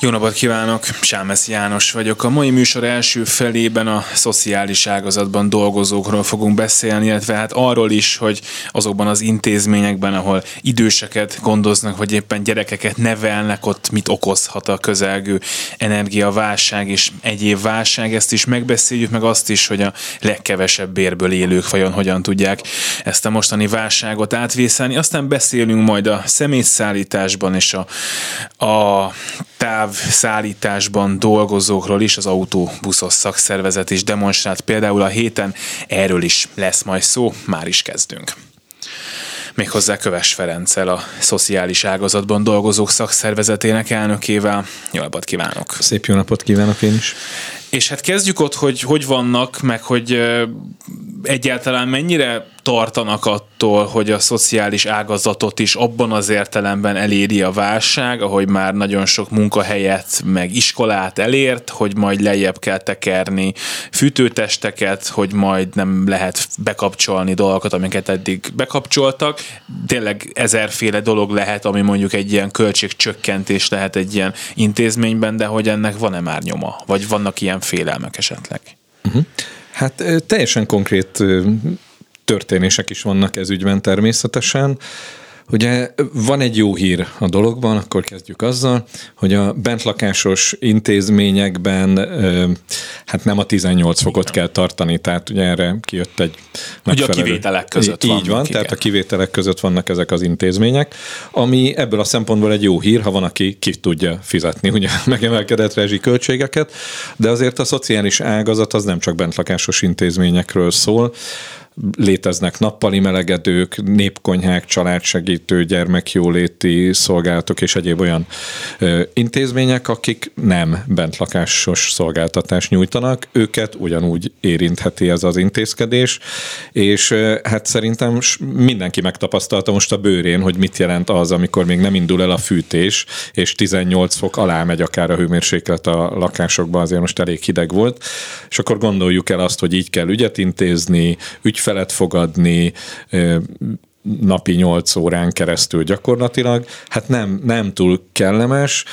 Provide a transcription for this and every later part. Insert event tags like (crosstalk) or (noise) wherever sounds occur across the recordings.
Jó napot kívánok, Sámesz János vagyok. A mai műsor első felében a szociális ágazatban dolgozókról fogunk beszélni, illetve hát arról is, hogy azokban az intézményekben, ahol időseket gondoznak, vagy éppen gyerekeket nevelnek, ott mit okozhat a közelgő energiaválság és egyéb válság. Ezt is megbeszéljük, meg azt is, hogy a legkevesebb bérből élők vajon hogyan tudják ezt a mostani válságot átvészelni. Aztán beszélünk majd a személyszállításban és a, a távszállításban dolgozókról is, az autóbuszos szakszervezet is demonstrált például a héten, erről is lesz majd szó, már is kezdünk méghozzá Köves Ferenccel, a szociális ágazatban dolgozók szakszervezetének elnökével. Jó napot kívánok! Szép jó napot kívánok én is! És hát kezdjük ott, hogy hogy vannak, meg hogy egyáltalán mennyire tartanak attól, hogy a szociális ágazatot is abban az értelemben eléri a válság, ahogy már nagyon sok munkahelyet, meg iskolát elért, hogy majd lejjebb kell tekerni fűtőtesteket, hogy majd nem lehet bekapcsolni dolgokat, amiket eddig bekapcsoltak. Tényleg ezerféle dolog lehet, ami mondjuk egy ilyen költségcsökkentés lehet egy ilyen intézményben, de hogy ennek van-e már nyoma? Vagy vannak ilyen félelmek esetleg? Uh-huh. Hát teljesen konkrét történések is vannak ez ügyben természetesen. Ugye van egy jó hír a dologban, akkor kezdjük azzal, hogy a bentlakásos intézményekben hát nem a 18 fokot kell tartani, tehát ugye erre kijött egy Ugye a kivételek között Így van, van tehát a kivételek között vannak ezek az intézmények, ami ebből a szempontból egy jó hír, ha van, aki ki tudja fizetni ugye (laughs) megemelkedett rezsiköltségeket, de azért a szociális ágazat az nem csak bentlakásos intézményekről szól, léteznek nappali melegedők, népkonyhák, családsegítő, gyermekjóléti szolgálatok és egyéb olyan ö, intézmények, akik nem bentlakásos szolgáltatást nyújtanak, őket ugyanúgy érintheti ez az intézkedés, és ö, hát szerintem mindenki megtapasztalta most a bőrén, hogy mit jelent az, amikor még nem indul el a fűtés, és 18 fok alá megy akár a hőmérséklet a lakásokban, azért most elég hideg volt, és akkor gondoljuk el azt, hogy így kell ügyet intézni, ügy ügyfelet fogadni, napi 8 órán keresztül gyakorlatilag, hát nem, nem túl kellemes,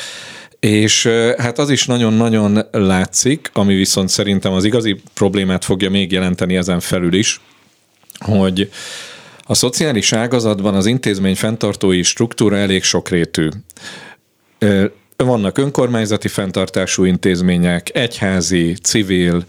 és hát az is nagyon-nagyon látszik, ami viszont szerintem az igazi problémát fogja még jelenteni ezen felül is, hogy a szociális ágazatban az intézmény fenntartói struktúra elég sokrétű. Vannak önkormányzati fenntartású intézmények, egyházi, civil,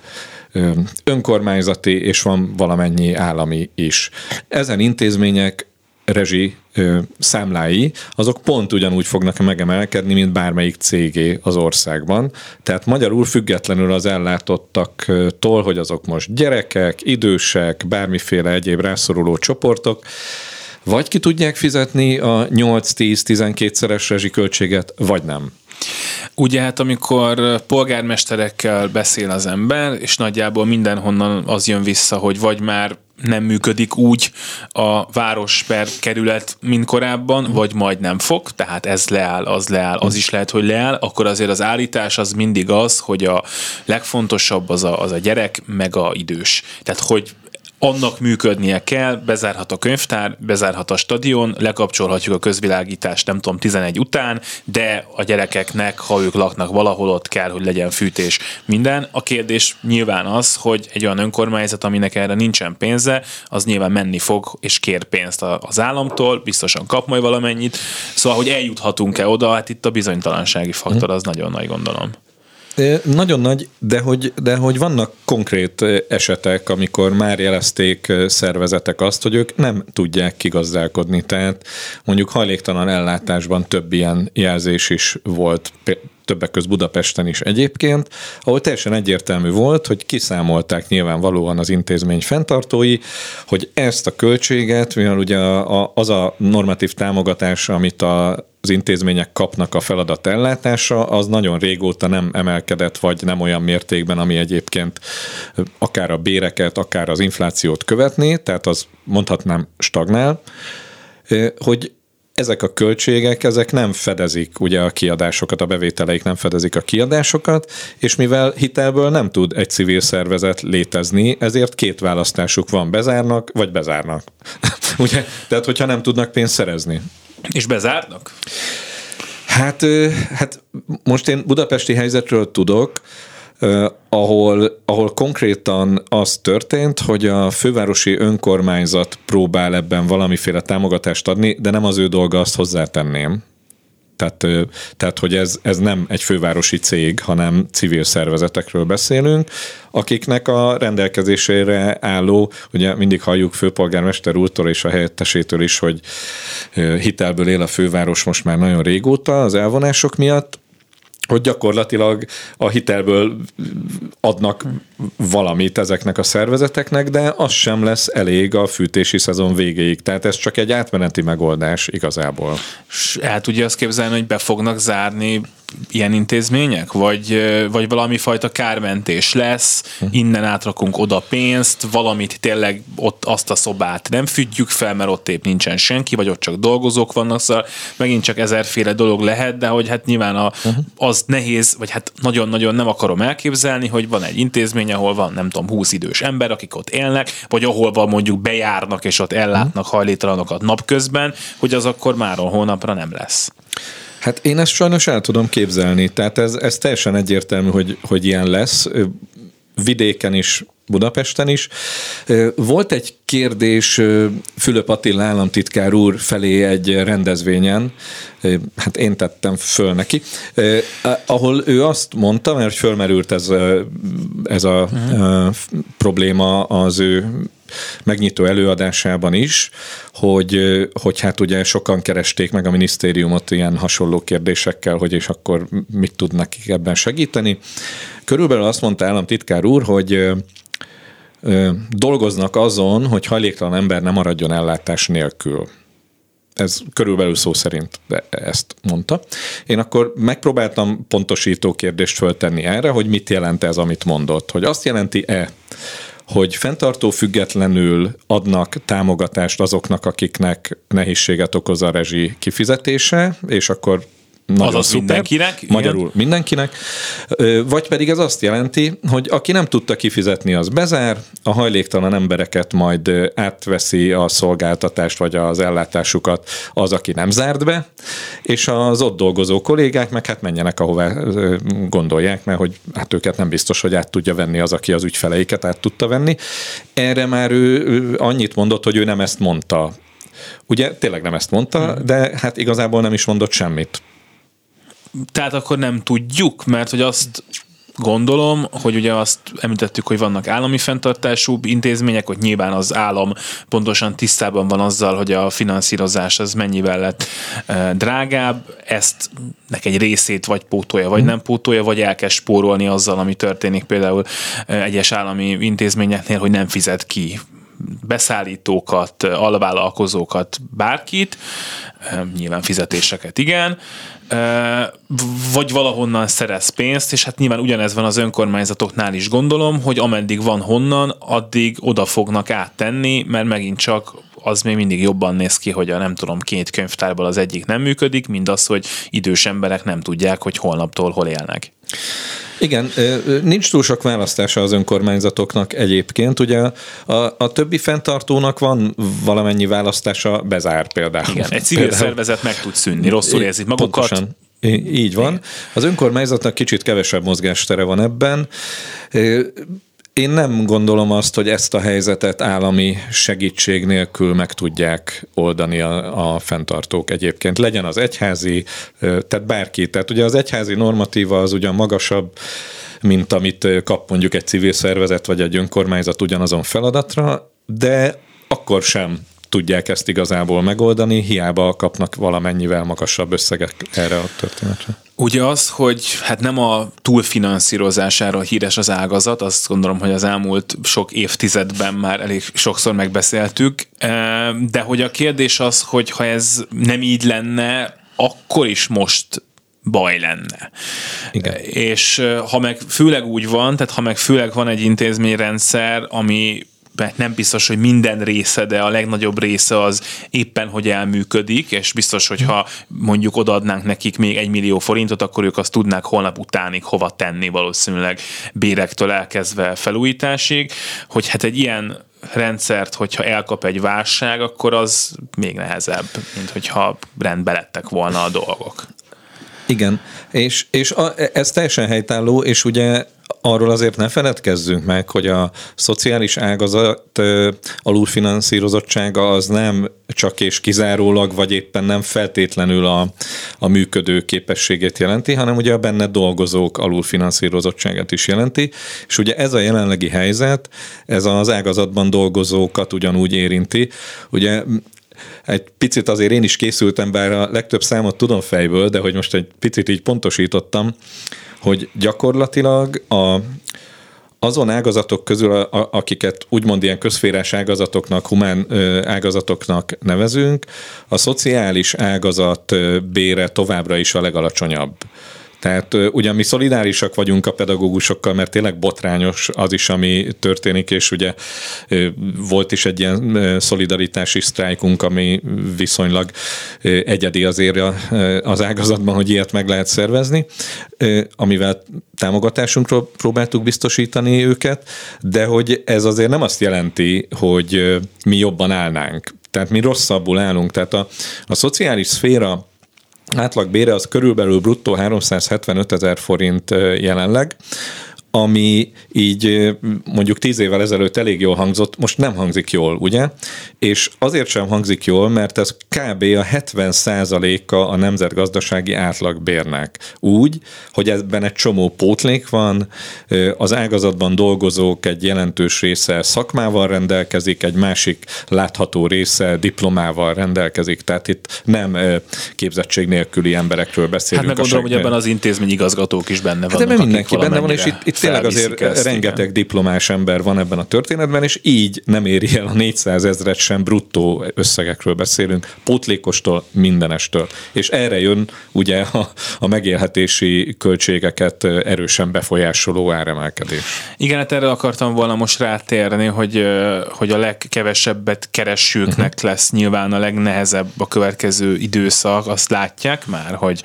önkormányzati, és van valamennyi állami is. Ezen intézmények rezsi ö, számlái, azok pont ugyanúgy fognak megemelkedni, mint bármelyik cégé az országban. Tehát magyarul függetlenül az ellátottaktól, hogy azok most gyerekek, idősek, bármiféle egyéb rászoruló csoportok, vagy ki tudják fizetni a 8-10-12 szeres rezsiköltséget, vagy nem. Ugye hát amikor polgármesterekkel beszél az ember, és nagyjából mindenhonnan az jön vissza, hogy vagy már nem működik úgy a város per kerület, mint korábban, vagy majd nem fog, tehát ez leáll, az leáll, az is lehet, hogy leáll, akkor azért az állítás az mindig az, hogy a legfontosabb az a, az a gyerek, meg a idős. Tehát, hogy annak működnie kell, bezárhat a könyvtár, bezárhat a stadion, lekapcsolhatjuk a közvilágítást, nem tudom, 11 után, de a gyerekeknek, ha ők laknak valahol, ott kell, hogy legyen fűtés, minden. A kérdés nyilván az, hogy egy olyan önkormányzat, aminek erre nincsen pénze, az nyilván menni fog, és kér pénzt az államtól, biztosan kap majd valamennyit. Szóval, hogy eljuthatunk-e oda, hát itt a bizonytalansági faktor az nagyon nagy gondolom. Nagyon nagy, de hogy, de hogy vannak konkrét esetek, amikor már jelezték szervezetek azt, hogy ők nem tudják kigazdálkodni. Tehát mondjuk hajléktalan ellátásban több ilyen jelzés is volt, többek között Budapesten is egyébként, ahol teljesen egyértelmű volt, hogy kiszámolták nyilvánvalóan az intézmény fenntartói, hogy ezt a költséget, mivel ugye az a normatív támogatás, amit a az intézmények kapnak a feladat ellátása, az nagyon régóta nem emelkedett, vagy nem olyan mértékben, ami egyébként akár a béreket, akár az inflációt követné, tehát az mondhatnám stagnál, hogy ezek a költségek, ezek nem fedezik ugye a kiadásokat, a bevételeik nem fedezik a kiadásokat, és mivel hitelből nem tud egy civil szervezet létezni, ezért két választásuk van, bezárnak, vagy bezárnak. (laughs) ugye? Tehát, hogyha nem tudnak pénzt szerezni. És bezárnak? Hát, hát most én budapesti helyzetről tudok, ahol, ahol konkrétan az történt, hogy a fővárosi önkormányzat próbál ebben valamiféle támogatást adni, de nem az ő dolga, azt hozzátenném. Tehát, tehát hogy ez, ez nem egy fővárosi cég, hanem civil szervezetekről beszélünk, akiknek a rendelkezésére álló, ugye mindig halljuk főpolgármester úrtól és a helyettesétől is, hogy hitelből él a főváros most már nagyon régóta az elvonások miatt, hogy gyakorlatilag a hitelből adnak valamit ezeknek a szervezeteknek, de az sem lesz elég a fűtési szezon végéig. Tehát ez csak egy átmeneti megoldás igazából. És el tudja azt képzelni, hogy be fognak zárni ilyen intézmények? Vagy, vagy valami fajta kármentés lesz, innen átrakunk oda pénzt, valamit tényleg ott azt a szobát nem fügyjük fel, mert ott épp nincsen senki, vagy ott csak dolgozók vannak, szóval megint csak ezerféle dolog lehet, de hogy hát nyilván a, az nehéz, vagy hát nagyon-nagyon nem akarom elképzelni, hogy van egy intézmény, ahol van nem tudom, 20 idős ember, akik ott élnek, vagy ahol van mondjuk bejárnak és ott ellátnak hajléktalanokat napközben, hogy az akkor máron hónapra nem lesz. Hát én ezt sajnos el tudom képzelni, tehát ez, ez teljesen egyértelmű, hogy, hogy ilyen lesz. Vidéken is, Budapesten is. Volt egy kérdés Fülöp Attila államtitkár úr felé egy rendezvényen, hát én tettem föl neki, ahol ő azt mondta, mert fölmerült ez, ez a uh-huh. probléma az ő megnyitó előadásában is, hogy, hogy hát ugye sokan keresték meg a minisztériumot ilyen hasonló kérdésekkel, hogy és akkor mit tud nekik ebben segíteni. Körülbelül azt mondta államtitkár úr, hogy dolgoznak azon, hogy hajléktalan ember nem maradjon ellátás nélkül. Ez körülbelül szó szerint ezt mondta. Én akkor megpróbáltam pontosító kérdést föltenni erre, hogy mit jelent ez, amit mondott. Hogy azt jelenti-e, hogy fenntartó függetlenül adnak támogatást azoknak, akiknek nehézséget okoz a rezsi kifizetése, és akkor nagyon Azaz szuper, mindenkinek? Magyarul Igen. mindenkinek. Vagy pedig ez azt jelenti, hogy aki nem tudta kifizetni, az bezár, a hajléktalan embereket majd átveszi a szolgáltatást vagy az ellátásukat az, aki nem zárt be, és az ott dolgozó kollégák meg hát menjenek, ahová gondolják, mert hogy hát őket nem biztos, hogy át tudja venni az, aki az ügyfeleiket át tudta venni. Erre már ő, ő annyit mondott, hogy ő nem ezt mondta. Ugye tényleg nem ezt mondta, de hát igazából nem is mondott semmit. Tehát akkor nem tudjuk, mert hogy azt gondolom, hogy ugye azt említettük, hogy vannak állami fenntartású intézmények, hogy nyilván az állam pontosan tisztában van azzal, hogy a finanszírozás az mennyivel lett drágább, ezt nek egy részét vagy pótolja, vagy nem pótolja, vagy el kell spórolni azzal, ami történik például egyes állami intézményeknél, hogy nem fizet ki beszállítókat, alvállalkozókat, bárkit, nyilván fizetéseket igen, vagy valahonnan szerez pénzt, és hát nyilván ugyanez van az önkormányzatoknál is gondolom, hogy ameddig van honnan, addig oda fognak áttenni, mert megint csak az még mindig jobban néz ki, hogy a nem tudom, két könyvtárból az egyik nem működik, mint az, hogy idős emberek nem tudják, hogy holnaptól hol élnek. Igen, nincs túl sok választása az önkormányzatoknak egyébként. Ugye a, a többi fenntartónak van valamennyi választása, bezár például. Igen, egy civil például. szervezet meg tud szűnni, rosszul érzik magukat. Pontosan. Így van. Az önkormányzatnak kicsit kevesebb mozgástere van ebben. Én nem gondolom azt, hogy ezt a helyzetet állami segítség nélkül meg tudják oldani a, a fenntartók egyébként. Legyen az egyházi, tehát bárki. Tehát ugye az egyházi normatíva az ugyan magasabb, mint amit kap mondjuk egy civil szervezet vagy egy önkormányzat ugyanazon feladatra, de akkor sem tudják ezt igazából megoldani, hiába kapnak valamennyivel magasabb összegek erre a történetre. Ugye az, hogy hát nem a túlfinanszírozására híres az ágazat, azt gondolom, hogy az elmúlt sok évtizedben már elég sokszor megbeszéltük, de hogy a kérdés az, hogy ha ez nem így lenne, akkor is most baj lenne. Igen. És ha meg főleg úgy van, tehát ha meg főleg van egy intézményrendszer, ami mert nem biztos, hogy minden része, de a legnagyobb része az éppen, hogy elműködik, és biztos, hogy ha mondjuk odaadnánk nekik még egy millió forintot, akkor ők azt tudnák holnap utánig hova tenni valószínűleg bérektől elkezdve felújításig, hogy hát egy ilyen rendszert, hogyha elkap egy válság, akkor az még nehezebb, mint hogyha rendbe lettek volna a dolgok. Igen, és, és a, ez teljesen helytálló, és ugye arról azért ne feledkezzünk meg, hogy a szociális ágazat alulfinanszírozottsága az nem csak és kizárólag, vagy éppen nem feltétlenül a, a működő képességét jelenti, hanem ugye a benne dolgozók alulfinanszírozottságát is jelenti, és ugye ez a jelenlegi helyzet, ez az ágazatban dolgozókat ugyanúgy érinti. Ugye egy picit azért én is készültem, bár a legtöbb számot tudom fejből, de hogy most egy picit így pontosítottam, hogy gyakorlatilag a, azon ágazatok közül, a, akiket úgymond ilyen közférás ágazatoknak, humán ágazatoknak nevezünk, a szociális ágazat bére továbbra is a legalacsonyabb. Tehát ugyan mi szolidárisak vagyunk a pedagógusokkal, mert tényleg botrányos az is, ami történik, és ugye volt is egy ilyen szolidaritási sztrájkunk, ami viszonylag egyedi azért az ágazatban, hogy ilyet meg lehet szervezni, amivel támogatásunkról próbáltuk biztosítani őket, de hogy ez azért nem azt jelenti, hogy mi jobban állnánk. Tehát mi rosszabbul állunk. Tehát a, a szociális szféra átlagbére az körülbelül bruttó 375 ezer forint jelenleg, ami így mondjuk tíz évvel ezelőtt elég jól hangzott, most nem hangzik jól, ugye? És azért sem hangzik jól, mert ez kb. a 70% a a nemzetgazdasági átlagbérnek. Úgy, hogy ebben egy csomó pótlék van, az ágazatban dolgozók egy jelentős része szakmával rendelkezik, egy másik látható része diplomával rendelkezik, tehát itt nem képzettség nélküli emberekről beszélünk. Hát meg gondolom, hogy ebben az intézmény igazgatók is benne vannak. Hát ebben mindenki benne van, és itt, itt tényleg azért ezt, rengeteg igen. diplomás ember van ebben a történetben, és így nem éri el a 400 ezret sem bruttó összegekről beszélünk, pótlékostól, mindenestől. És erre jön ugye a, a megélhetési költségeket erősen befolyásoló áremelkedés. Igen, hát erre akartam volna most rátérni, hogy, hogy a legkevesebbet keresőknek uh-huh. lesz nyilván a legnehezebb a következő időszak, azt látják már, hogy,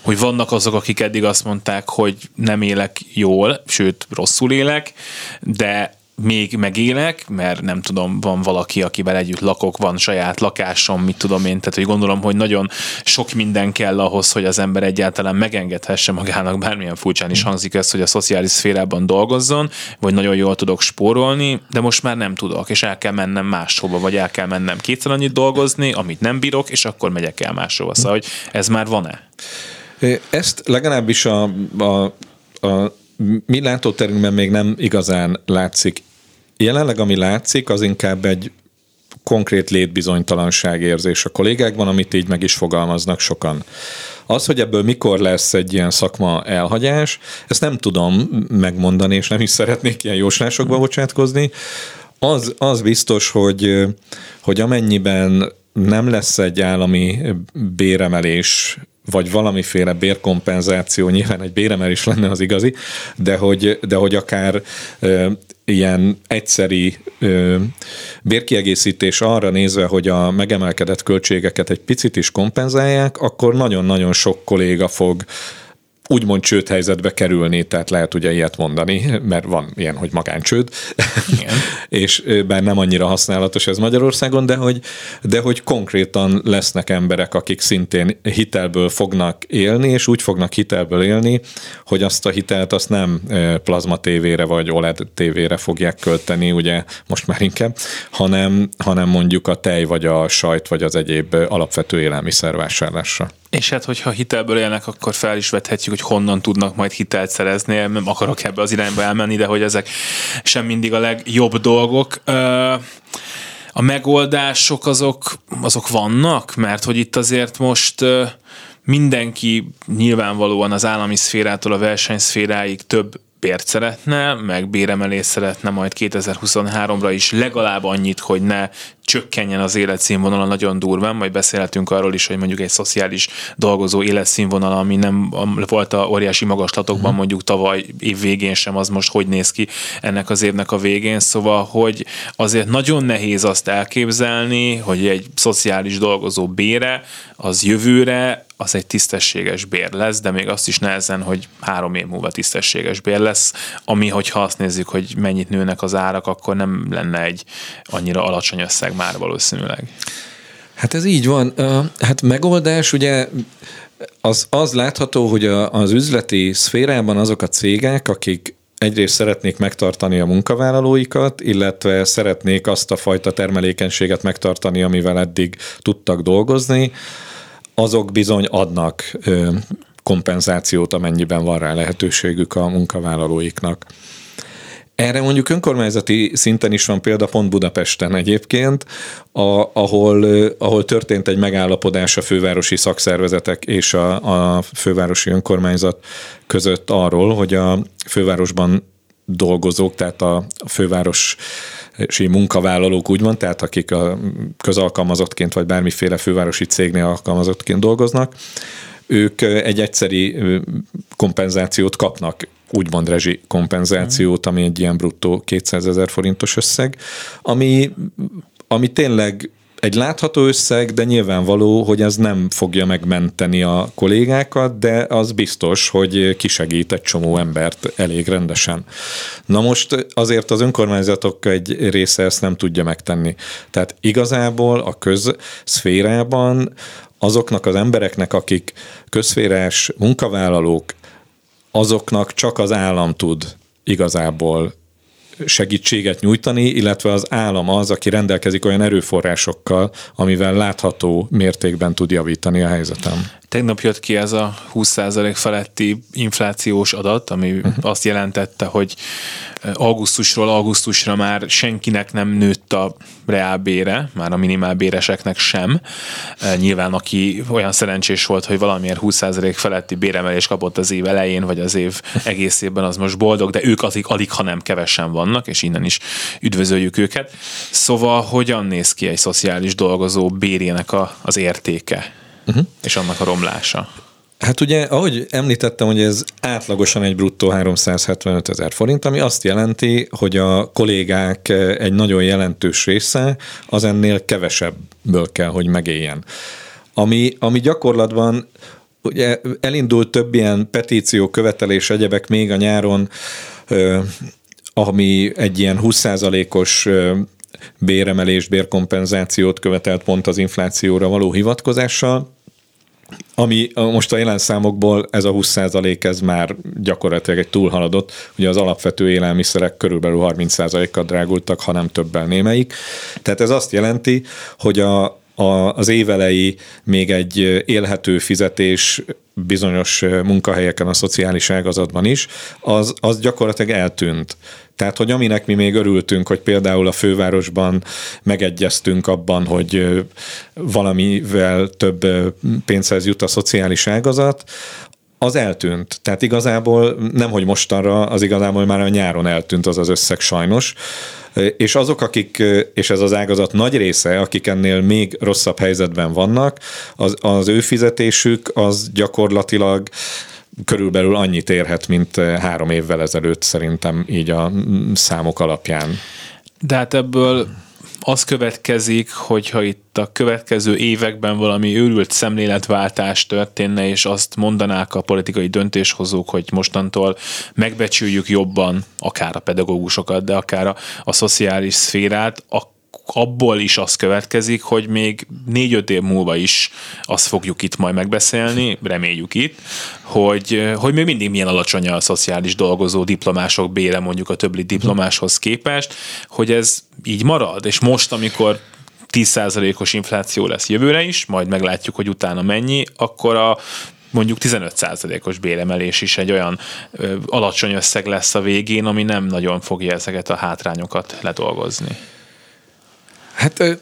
hogy vannak azok, akik eddig azt mondták, hogy nem élek jól, sőt, sőt rosszul élek, de még megélek, mert nem tudom, van valaki, akivel együtt lakok, van saját lakásom, mit tudom én, tehát hogy gondolom, hogy nagyon sok minden kell ahhoz, hogy az ember egyáltalán megengedhesse magának, bármilyen furcsán is hangzik ez, hogy a szociális szférában dolgozzon, vagy nagyon jól tudok spórolni, de most már nem tudok, és el kell mennem máshova, vagy el kell mennem kétszer annyit dolgozni, amit nem bírok, és akkor megyek el máshova. Szóval, hogy ez már van-e? Ezt legalábbis a, a, a mi látóterünkben még nem igazán látszik. Jelenleg ami látszik, az inkább egy konkrét létbizonytalanság érzés a kollégákban, amit így meg is fogalmaznak sokan. Az, hogy ebből mikor lesz egy ilyen szakma elhagyás, ezt nem tudom megmondani, és nem is szeretnék ilyen jóslásokba bocsátkozni. Az, az biztos, hogy, hogy amennyiben nem lesz egy állami béremelés vagy valamiféle bérkompenzáció, nyilván egy béremelés lenne az igazi, de hogy, de hogy akár ö, ilyen egyszeri ö, bérkiegészítés arra nézve, hogy a megemelkedett költségeket egy picit is kompenzálják, akkor nagyon-nagyon sok kolléga fog úgymond csődhelyzetbe kerülni, tehát lehet ugye ilyet mondani, mert van ilyen, hogy magáncsőd, Igen. (laughs) és bár nem annyira használatos ez Magyarországon, de hogy, de hogy konkrétan lesznek emberek, akik szintén hitelből fognak élni, és úgy fognak hitelből élni, hogy azt a hitelt azt nem plazma tévére vagy OLED tévére fogják költeni, ugye most már inkább, hanem, hanem mondjuk a tej, vagy a sajt, vagy az egyéb alapvető élelmiszer vásárlásra. És hát, hogyha hitelből élnek, akkor fel is vethetjük, hogy honnan tudnak majd hitelt szerezni. Nem akarok ebbe az irányba elmenni, de hogy ezek sem mindig a legjobb dolgok. A megoldások azok, azok vannak, mert hogy itt azért most mindenki nyilvánvalóan az állami szférától a versenyszféráig több bért szeretne, meg béremelést szeretne majd 2023-ra is legalább annyit, hogy ne csökkenjen az életszínvonala nagyon durván, majd beszélhetünk arról is, hogy mondjuk egy szociális dolgozó életszínvonala, ami nem volt a óriási magaslatokban uh-huh. mondjuk tavaly év végén sem, az most hogy néz ki ennek az évnek a végén, szóval, hogy azért nagyon nehéz azt elképzelni, hogy egy szociális dolgozó bére az jövőre az egy tisztességes bér lesz, de még azt is nehezen, hogy három év múlva tisztességes bér lesz, ami, hogyha azt nézzük, hogy mennyit nőnek az árak, akkor nem lenne egy annyira alacsony összeg már valószínűleg. Hát ez így van. Hát megoldás ugye az, az látható, hogy a, az üzleti szférában azok a cégek, akik egyrészt szeretnék megtartani a munkavállalóikat, illetve szeretnék azt a fajta termelékenységet megtartani, amivel eddig tudtak dolgozni, azok bizony adnak kompenzációt, amennyiben van rá lehetőségük a munkavállalóiknak. Erre mondjuk önkormányzati szinten is van példa pont Budapesten egyébként, a, ahol, ahol történt egy megállapodás a fővárosi szakszervezetek és a, a fővárosi önkormányzat között arról, hogy a fővárosban dolgozók, tehát a főváros munkavállalók úgymond, tehát akik a közalkalmazottként vagy bármiféle fővárosi cégnél alkalmazottként dolgoznak, ők egy egyszeri kompenzációt kapnak úgymond rezsi kompenzációt, ami egy ilyen bruttó 200 ezer forintos összeg, ami, ami tényleg egy látható összeg, de nyilvánvaló, hogy ez nem fogja megmenteni a kollégákat, de az biztos, hogy kisegít egy csomó embert elég rendesen. Na most azért az önkormányzatok egy része ezt nem tudja megtenni. Tehát igazából a közszférában azoknak az embereknek, akik közszférás munkavállalók, azoknak csak az állam tud igazából segítséget nyújtani, illetve az állam az, aki rendelkezik olyan erőforrásokkal, amivel látható mértékben tud javítani a helyzetem. Tegnap jött ki ez a 20% feletti inflációs adat, ami uh-huh. azt jelentette, hogy augusztusról augusztusra már senkinek nem nőtt a reálbére, már a minimálbéreseknek sem. Nyilván aki olyan szerencsés volt, hogy valamiért 20% feletti béremelés kapott az év elején, vagy az év egész évben, az most boldog, de ők azik alig, ha nem kevesen vannak, és innen is üdvözöljük őket. Szóval hogyan néz ki egy szociális dolgozó bérének a, az értéke? Uh-huh. és annak a romlása. Hát ugye, ahogy említettem, hogy ez átlagosan egy bruttó 375 ezer forint, ami azt jelenti, hogy a kollégák egy nagyon jelentős része az ennél kevesebből kell, hogy megéljen. Ami, ami gyakorlatban ugye elindult több ilyen petíció, követelés, egyebek még a nyáron, ami egy ilyen 20%-os béremelést, bérkompenzációt követelt pont az inflációra való hivatkozással, ami most a jelen számokból ez a 20% ez már gyakorlatilag egy túlhaladott, ugye az alapvető élelmiszerek körülbelül 30%-kal drágultak, ha nem többel némelyik. Tehát ez azt jelenti, hogy a, a, az évelei még egy élhető fizetés bizonyos munkahelyeken a szociális ágazatban is, az, az gyakorlatilag eltűnt. Tehát, hogy aminek mi még örültünk, hogy például a fővárosban megegyeztünk abban, hogy valamivel több pénzhez jut a szociális ágazat, az eltűnt. Tehát igazából nem, hogy mostanra, az igazából már a nyáron eltűnt az az összeg sajnos. És azok, akik, és ez az ágazat nagy része, akik ennél még rosszabb helyzetben vannak, az, az ő fizetésük az gyakorlatilag körülbelül annyit érhet, mint három évvel ezelőtt szerintem így a számok alapján. De hát ebből az következik, hogyha itt a következő években valami őrült szemléletváltás történne, és azt mondanák a politikai döntéshozók, hogy mostantól megbecsüljük jobban akár a pedagógusokat, de akár a, a szociális szférát, akkor abból is az következik, hogy még négy-öt év múlva is azt fogjuk itt majd megbeszélni, reméljük itt, hogy, hogy még mindig milyen alacsony a szociális dolgozó diplomások bére mondjuk a többi diplomáshoz képest, hogy ez így marad, és most, amikor 10%-os infláció lesz jövőre is, majd meglátjuk, hogy utána mennyi, akkor a mondjuk 15%-os béremelés is egy olyan ö, alacsony összeg lesz a végén, ami nem nagyon fogja ezeket a hátrányokat ledolgozni. Hát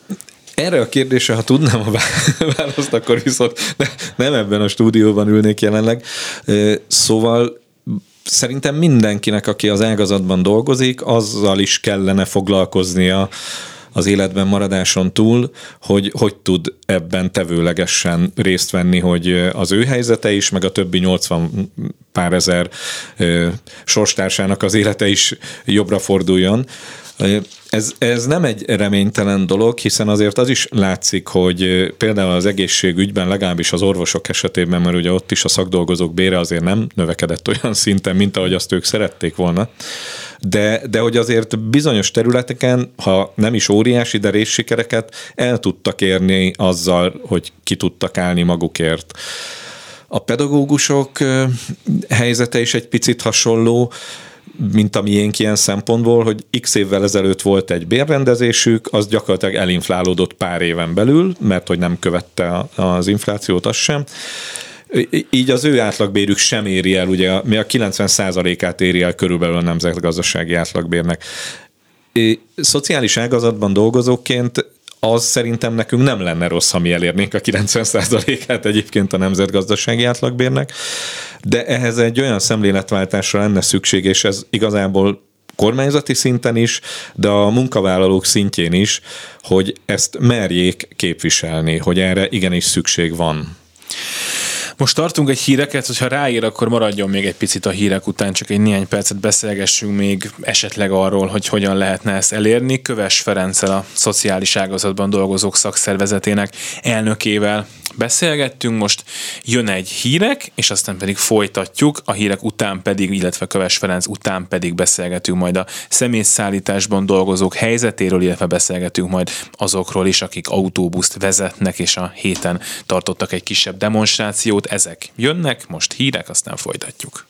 erre a kérdésre, ha tudnám a (laughs) választ, akkor viszont nem ebben a stúdióban ülnék jelenleg. Szóval szerintem mindenkinek, aki az ágazatban dolgozik, azzal is kellene foglalkoznia, az életben maradáson túl, hogy hogy tud ebben tevőlegesen részt venni, hogy az ő helyzete is, meg a többi 80 pár ezer sorstársának az élete is jobbra forduljon. Ez, ez nem egy reménytelen dolog, hiszen azért az is látszik, hogy például az egészségügyben, legalábbis az orvosok esetében, mert ugye ott is a szakdolgozók bére azért nem növekedett (laughs) olyan szinten, mint ahogy azt ők szerették volna, de, de hogy azért bizonyos területeken, ha nem is óriási, de részsikereket el tudtak érni azzal, hogy ki tudtak állni magukért. A pedagógusok helyzete is egy picit hasonló, mint a miénk ilyen szempontból, hogy x évvel ezelőtt volt egy bérrendezésük, az gyakorlatilag elinflálódott pár éven belül, mert hogy nem követte az inflációt, az sem. Így az ő átlagbérük sem éri el, ugye mi a 90%-át éri el körülbelül a nemzetgazdasági átlagbérnek. Szociális ágazatban dolgozóként az szerintem nekünk nem lenne rossz, ha mi elérnénk a 90%-át egyébként a nemzetgazdasági átlagbérnek, de ehhez egy olyan szemléletváltásra lenne szükség, és ez igazából kormányzati szinten is, de a munkavállalók szintjén is, hogy ezt merjék képviselni, hogy erre igenis szükség van. Most tartunk egy híreket, hogyha ráír, akkor maradjon még egy picit a hírek után, csak egy néhány percet beszélgessünk még esetleg arról, hogy hogyan lehetne ezt elérni. Köves Ferenccel a szociális ágazatban dolgozók szakszervezetének elnökével beszélgettünk, most jön egy hírek, és aztán pedig folytatjuk, a hírek után pedig, illetve Köves Ferenc után pedig beszélgetünk majd a személyszállításban dolgozók helyzetéről, illetve beszélgetünk majd azokról is, akik autóbuszt vezetnek, és a héten tartottak egy kisebb demonstrációt. Ezek jönnek, most hírek, aztán folytatjuk.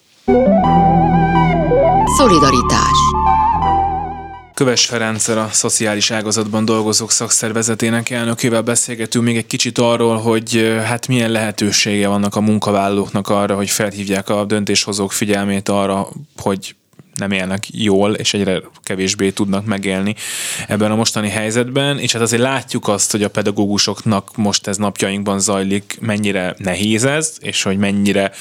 Szolidaritás Köves Ferenccel a szociális ágazatban dolgozók szakszervezetének elnökével beszélgetünk még egy kicsit arról, hogy hát milyen lehetősége vannak a munkavállalóknak arra, hogy felhívják a döntéshozók figyelmét arra, hogy nem élnek jól, és egyre kevésbé tudnak megélni ebben a mostani helyzetben, és hát azért látjuk azt, hogy a pedagógusoknak most ez napjainkban zajlik, mennyire nehéz ez, és hogy mennyire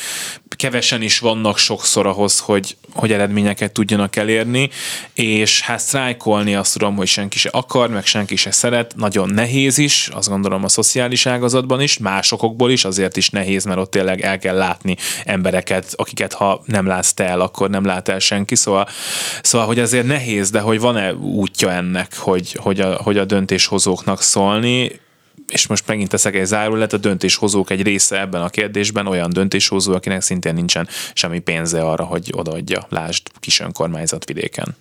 kevesen is vannak sokszor ahhoz, hogy, hogy eredményeket tudjanak elérni, és hát sztrájkolni azt tudom, hogy senki se akar, meg senki se szeret, nagyon nehéz is, azt gondolom a szociális ágazatban is, másokokból is, azért is nehéz, mert ott tényleg el kell látni embereket, akiket ha nem látsz te el, akkor nem lát el senki, szóval, szóval hogy azért nehéz, de hogy van-e útja ennek, hogy, hogy, a, hogy a döntéshozóknak szólni, és most megint teszek egy zárulat, a döntéshozók egy része ebben a kérdésben olyan döntéshozó, akinek szintén nincsen semmi pénze arra, hogy odaadja, lásd kis önkormányzat vidéken.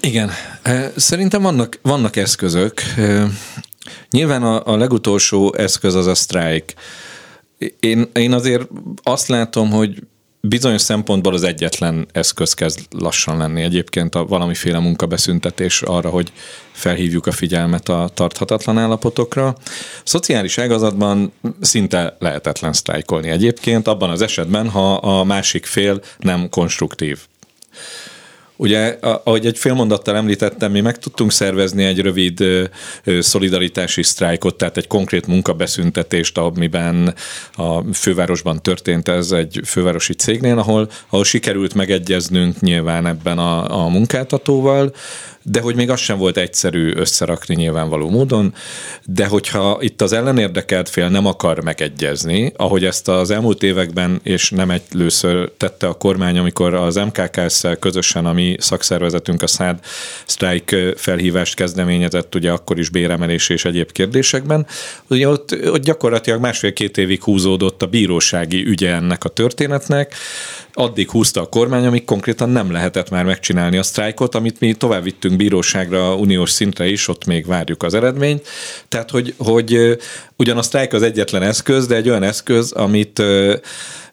Igen, szerintem vannak, vannak eszközök. Nyilván a, a legutolsó eszköz az a sztrájk. Én, én azért azt látom, hogy bizonyos szempontból az egyetlen eszköz kezd lassan lenni egyébként a valamiféle munkabeszüntetés arra, hogy felhívjuk a figyelmet a tarthatatlan állapotokra. Szociális ágazatban szinte lehetetlen sztrájkolni egyébként, abban az esetben, ha a másik fél nem konstruktív. Ugye, ahogy egy félmondattal említettem, mi meg tudtunk szervezni egy rövid szolidaritási sztrájkot, tehát egy konkrét munkabeszüntetést, amiben a fővárosban történt ez egy fővárosi cégnél, ahol, ahol sikerült megegyeznünk nyilván ebben a, a munkáltatóval, de hogy még az sem volt egyszerű összerakni nyilvánvaló módon, de hogyha itt az ellenérdekelt fél nem akar megegyezni, ahogy ezt az elmúlt években, és nem egy lőször tette a kormány, amikor az MKKS-szel közösen a mi szakszervezetünk a SZÁD sztrájk felhívást kezdeményezett, ugye akkor is béremelés és egyéb kérdésekben, ugye ott, ott gyakorlatilag másfél-két évig húzódott a bírósági ügye ennek a történetnek, addig húzta a kormány, amíg konkrétan nem lehetett már megcsinálni a sztrájkot, amit mi tovább vittünk bíróságra uniós szintre is, ott még várjuk az eredményt. Tehát, hogy, hogy ugyan a sztrájk az egyetlen eszköz, de egy olyan eszköz, amit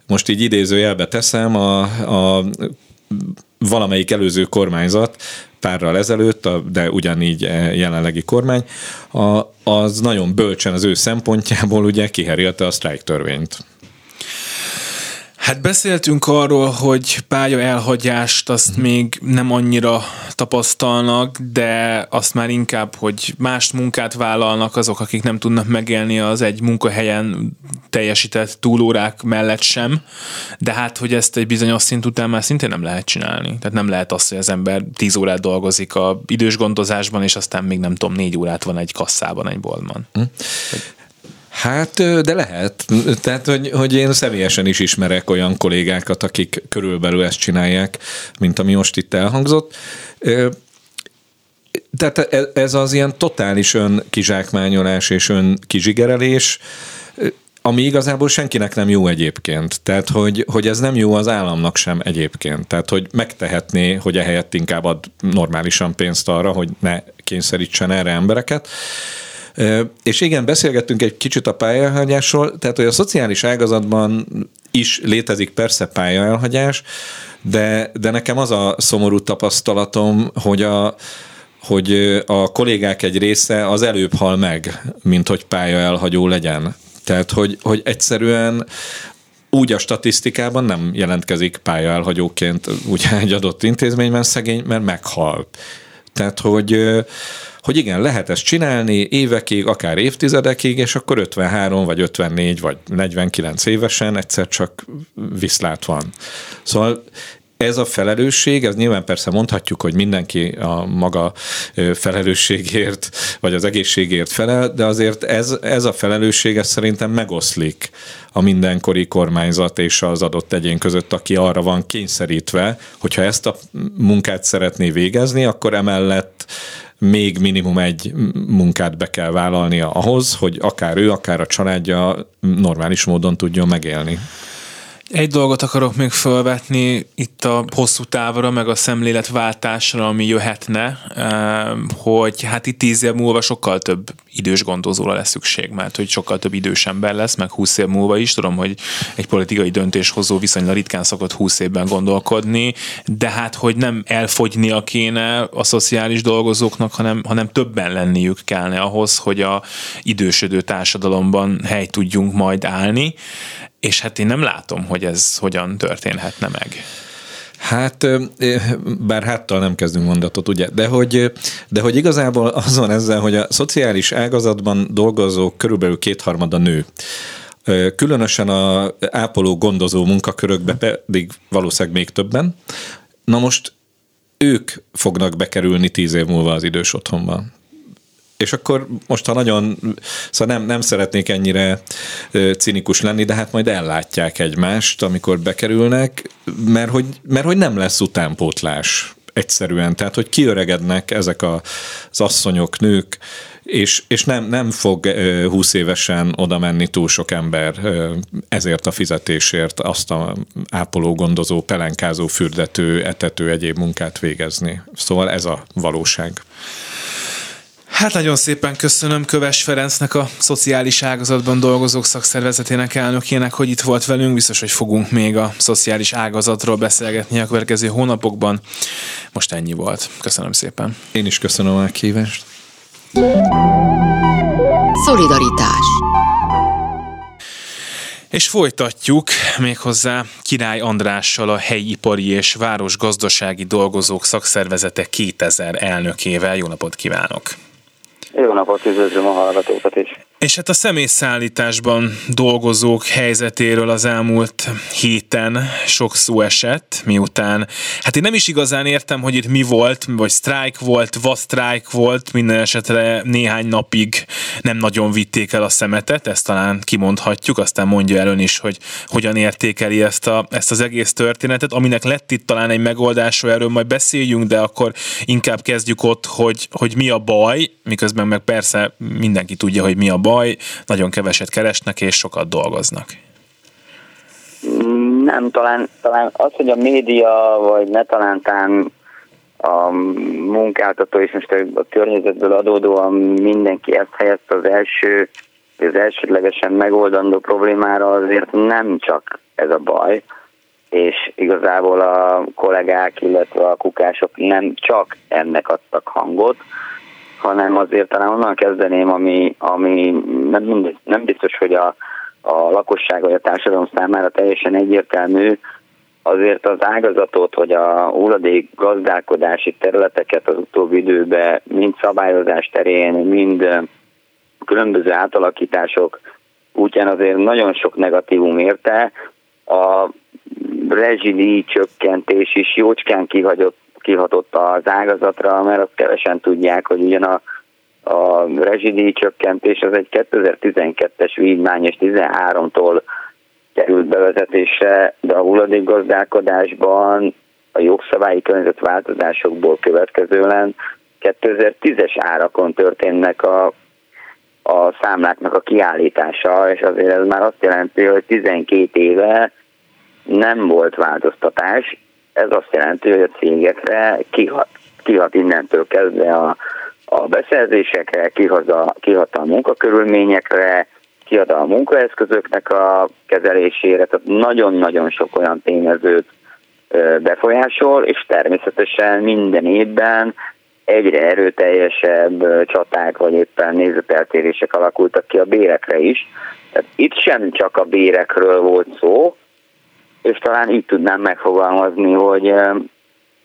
most így idézőjelbe teszem, a, a valamelyik előző kormányzat párral ezelőtt, de ugyanígy jelenlegi kormány, az nagyon bölcsen az ő szempontjából ugye kiherjelte a sztrájk törvényt. Hát beszéltünk arról, hogy pálya elhagyást azt uh-huh. még nem annyira tapasztalnak, de azt már inkább, hogy más munkát vállalnak azok, akik nem tudnak megélni az egy munkahelyen teljesített túlórák mellett sem, de hát, hogy ezt egy bizonyos szint után már szintén nem lehet csinálni. Tehát nem lehet az, hogy az ember 10 órát dolgozik a idős gondozásban, és aztán még nem tudom, négy órát van egy kasszában, egy boltban. Uh-huh. Hát, de lehet. Tehát, hogy, hogy én személyesen is ismerek olyan kollégákat, akik körülbelül ezt csinálják, mint ami most itt elhangzott. Tehát e, ez az ilyen totális ön kizsákmányolás és ön kizsigerelés, ami igazából senkinek nem jó egyébként. Tehát, hogy, hogy ez nem jó az államnak sem egyébként. Tehát, hogy megtehetné, hogy ehelyett inkább ad normálisan pénzt arra, hogy ne kényszerítsen erre embereket. És igen, beszélgettünk egy kicsit a pályaelhagyásról, tehát hogy a szociális ágazatban is létezik persze pályaelhagyás, de, de nekem az a szomorú tapasztalatom, hogy a, hogy a kollégák egy része az előbb hal meg, mint hogy pályaelhagyó legyen. Tehát, hogy, hogy egyszerűen úgy a statisztikában nem jelentkezik pályaelhagyóként ugye egy adott intézményben szegény, mert meghal. Tehát, hogy hogy igen, lehet ezt csinálni évekig, akár évtizedekig, és akkor 53 vagy 54 vagy 49 évesen egyszer csak viszlát van. Szóval ez a felelősség, ez nyilván persze mondhatjuk, hogy mindenki a maga felelősségért, vagy az egészségért felel, de azért ez, ez a felelősség ez szerintem megoszlik a mindenkori kormányzat és az adott egyén között, aki arra van kényszerítve, hogyha ezt a munkát szeretné végezni, akkor emellett még minimum egy munkát be kell vállalnia ahhoz, hogy akár ő, akár a családja normális módon tudjon megélni. Egy dolgot akarok még felvetni itt a hosszú távra, meg a szemléletváltásra, ami jöhetne, hogy hát itt tíz év múlva sokkal több idős gondozóra lesz szükség, mert hogy sokkal több idős ember lesz, meg húsz év múlva is. Tudom, hogy egy politikai döntéshozó viszonylag ritkán szokott húsz évben gondolkodni, de hát, hogy nem elfogynia kéne a szociális dolgozóknak, hanem, hanem többen lenniük kellene ahhoz, hogy a idősödő társadalomban hely tudjunk majd állni és hát én nem látom, hogy ez hogyan történhetne meg. Hát, bár háttal nem kezdünk mondatot, ugye, de hogy, de hogy igazából az van ezzel, hogy a szociális ágazatban dolgozók körülbelül kétharmada nő. Különösen a ápoló gondozó munkakörökbe pedig valószínűleg még többen. Na most ők fognak bekerülni tíz év múlva az idős otthonba. És akkor most, ha nagyon, szóval nem, nem szeretnék ennyire cinikus lenni, de hát majd ellátják egymást, amikor bekerülnek, mert hogy, mert hogy nem lesz utánpótlás egyszerűen. Tehát, hogy kiöregednek ezek az asszonyok, nők, és, és nem, nem fog 20 évesen oda menni túl sok ember ezért a fizetésért azt a ápoló, gondozó, pelenkázó, fürdető, etető, egyéb munkát végezni. Szóval ez a valóság. Hát nagyon szépen köszönöm Köves Ferencnek, a szociális ágazatban dolgozók szakszervezetének elnökének, hogy itt volt velünk. Biztos, hogy fogunk még a szociális ágazatról beszélgetni a következő hónapokban. Most ennyi volt. Köszönöm szépen. Én is köszönöm a kívást. Szolidaritás és folytatjuk méghozzá Király Andrással a helyi ipari és városgazdasági dolgozók szakszervezete 2000 elnökével. Jó napot kívánok! Jó napot, üdvözlöm a hallgatókat is. És hát a személyszállításban dolgozók helyzetéről az elmúlt héten sok szó esett, miután, hát én nem is igazán értem, hogy itt mi volt, vagy sztrájk volt, vasztrájk volt, minden esetre néhány napig nem nagyon vitték el a szemetet, ezt talán kimondhatjuk, aztán mondja el ön is, hogy hogyan értékeli ezt, a, ezt az egész történetet, aminek lett itt talán egy megoldásra, erről majd beszéljünk, de akkor inkább kezdjük ott, hogy, hogy mi a baj, miközben meg persze mindenki tudja, hogy mi a baj, nagyon keveset keresnek és sokat dolgoznak. Nem, talán, talán az, hogy a média, vagy ne talántán a munkáltató és most a környezetből adódóan mindenki ezt helyezte az első, az elsődlegesen megoldandó problémára, azért nem csak ez a baj, és igazából a kollégák, illetve a kukások nem csak ennek adtak hangot, hanem azért talán onnan kezdeném, ami, ami nem, nem biztos, hogy a, a lakosság vagy a társadalom számára teljesen egyértelmű, azért az ágazatot, hogy a hulladék gazdálkodási területeket az utóbbi időben mind szabályozás terén, mind különböző átalakítások útján azért nagyon sok negatívum érte. A rezsidíj csökkentés is jócskán kihagyott, kihatott az ágazatra, mert azt kevesen tudják, hogy ugyan a, a rezsidíj csökkentés az egy 2012-es vívmány, és 13-tól került bevezetésre, de a hulladékgazdálkodásban a jogszabályi környezetváltozásokból következően 2010-es árakon történnek a, a számláknak a kiállítása, és azért ez már azt jelenti, hogy 12 éve nem volt változtatás. Ez azt jelenti, hogy a cégekre kihat, kihat innentől kezdve a, a beszerzésekre, kihat a, kihat a munkakörülményekre, kiad a munkaeszközöknek a kezelésére, tehát nagyon-nagyon sok olyan tényezőt befolyásol, és természetesen minden évben egyre erőteljesebb csaták vagy éppen nézeteltérések alakultak ki a bérekre is. Tehát itt sem csak a bérekről volt szó, és talán így tudnám megfogalmazni, hogy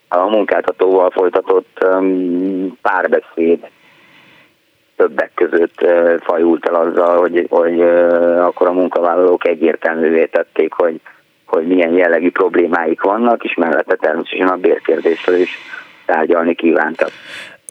a munkáltatóval folytatott párbeszéd többek között fajult el azzal, hogy, hogy akkor a munkavállalók egyértelművé tették, hogy, hogy milyen jellegű problémáik vannak, és mellette természetesen a bérkérdésről is tárgyalni kívántak.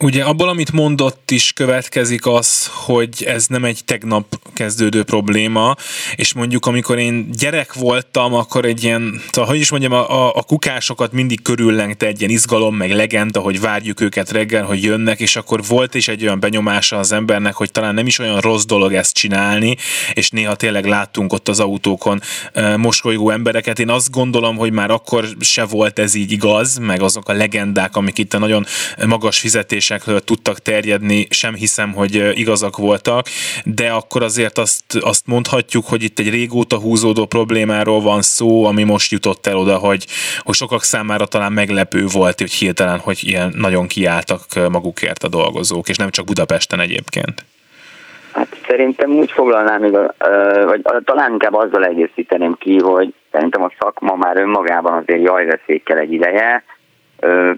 Ugye abból, amit mondott is következik az, hogy ez nem egy tegnap kezdődő probléma, és mondjuk amikor én gyerek voltam, akkor egy ilyen, szóval, hogy is mondjam, a, a kukásokat mindig körüllengte egy ilyen izgalom, meg legenda, hogy várjuk őket reggel, hogy jönnek, és akkor volt is egy olyan benyomása az embernek, hogy talán nem is olyan rossz dolog ezt csinálni, és néha tényleg láttunk ott az autókon mosolygó embereket. Én azt gondolom, hogy már akkor se volt ez így igaz, meg azok a legendák, amik itt a nagyon magas fizetés kérdésekről tudtak terjedni, sem hiszem, hogy igazak voltak, de akkor azért azt, azt mondhatjuk, hogy itt egy régóta húzódó problémáról van szó, ami most jutott el oda, hogy, hogy sokak számára talán meglepő volt, hogy hirtelen, hogy ilyen nagyon kiálltak magukért a dolgozók, és nem csak Budapesten egyébként. Hát szerintem úgy foglalnám, vagy talán inkább azzal egészíteném ki, hogy szerintem a szakma már önmagában azért jajveszékkel egy ideje,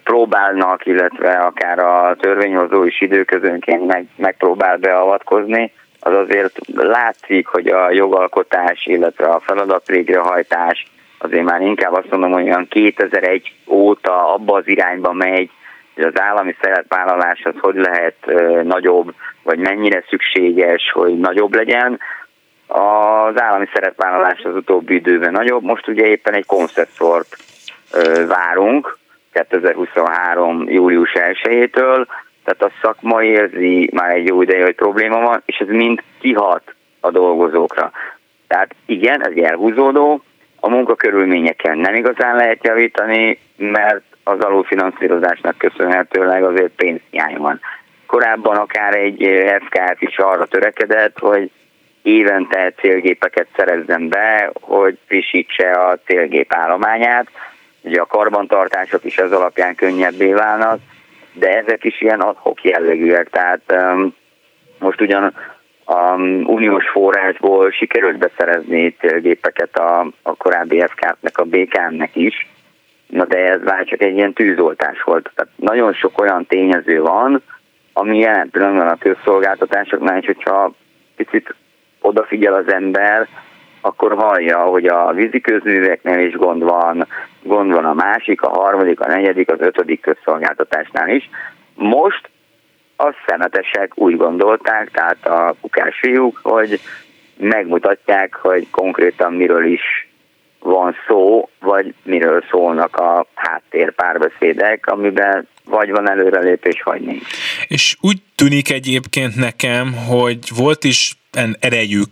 próbálnak, illetve akár a törvényhozó is időközönként meg, megpróbál beavatkozni, az azért látszik, hogy a jogalkotás, illetve a feladat végrehajtás azért már inkább azt mondom, hogy olyan 2001 óta abba az irányba megy, hogy az állami szerepvállalás az hogy lehet nagyobb, vagy mennyire szükséges, hogy nagyobb legyen. Az állami szerepvállalás az utóbbi időben nagyobb, most ugye éppen egy konszesszort várunk, 2023. július 1-től, tehát a szakma érzi már egy jó ideje, hogy probléma van, és ez mind kihat a dolgozókra. Tehát igen, ez elhúzódó, a munkakörülményeken nem igazán lehet javítani, mert az alulfinanszírozásnak köszönhetőleg azért pénzhiány van. Korábban akár egy FKF is arra törekedett, hogy évente célgépeket szerezzen be, hogy frissítse a célgép állományát, Ugye a karbantartások is ez alapján könnyebbé válnak, de ezek is ilyen adhok jellegűek, tehát most ugyan a uniós forrásból sikerült beszerezni célgépeket a, a korábbi FK-nek, a BKM-nek is, na de ez már csak egy ilyen tűzoltás volt. Tehát nagyon sok olyan tényező van, ami jelen pillanatban a közszolgáltatásoknál, és hogyha picit odafigyel az ember, akkor hallja, hogy a vízi közműveknél is gond van, gond van a másik, a harmadik, a negyedik, az ötödik közszolgáltatásnál is. Most a szemetesek úgy gondolták, tehát a kukás fiúk, hogy megmutatják, hogy konkrétan miről is van szó, vagy miről szólnak a háttér párbeszédek, amiben vagy van előrelépés, vagy nincs. És úgy tűnik egyébként nekem, hogy volt is erejük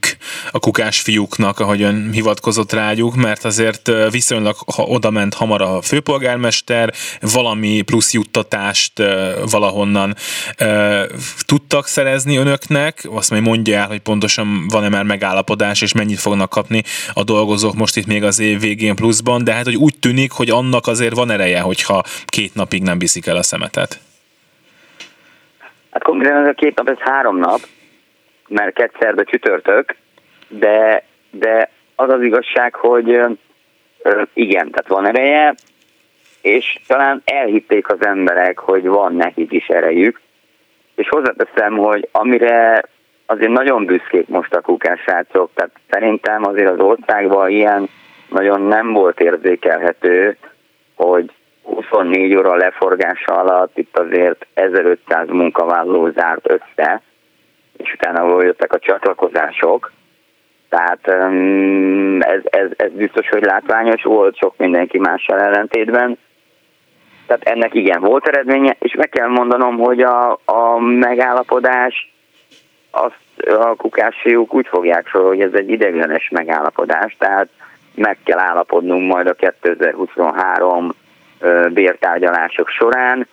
a kukás fiúknak, ahogy ön hivatkozott rájuk, mert azért viszonylag ha oda ment hamar a főpolgármester, valami plusz juttatást valahonnan tudtak szerezni önöknek, azt majd mondja el, hogy pontosan van-e már megállapodás, és mennyit fognak kapni a dolgozók most itt még az év végén pluszban, de hát hogy úgy tűnik, hogy annak azért van ereje, hogyha két napig nem viszik el a szemetet. Hát konkrétan ez a két nap, ez három nap, mert kettszerbe csütörtök, de de az az igazság, hogy igen, tehát van ereje, és talán elhitték az emberek, hogy van nekik is erejük, és hozzáteszem, hogy amire azért nagyon büszkék most a kukásrácok, tehát szerintem azért az országban ilyen nagyon nem volt érzékelhető, hogy 24 óra leforgása alatt itt azért 1500 munkavállaló zárt össze, és utána jöttek a csatlakozások. Tehát ez, ez, ez biztos, hogy látványos volt sok mindenki mással ellentétben. Tehát ennek igen volt eredménye, és meg kell mondanom, hogy a, a megállapodás azt a kukásiuk úgy fogják fel, hogy ez egy ideglenes megállapodás, tehát meg kell állapodnunk majd a 2023 bértárgyalások során.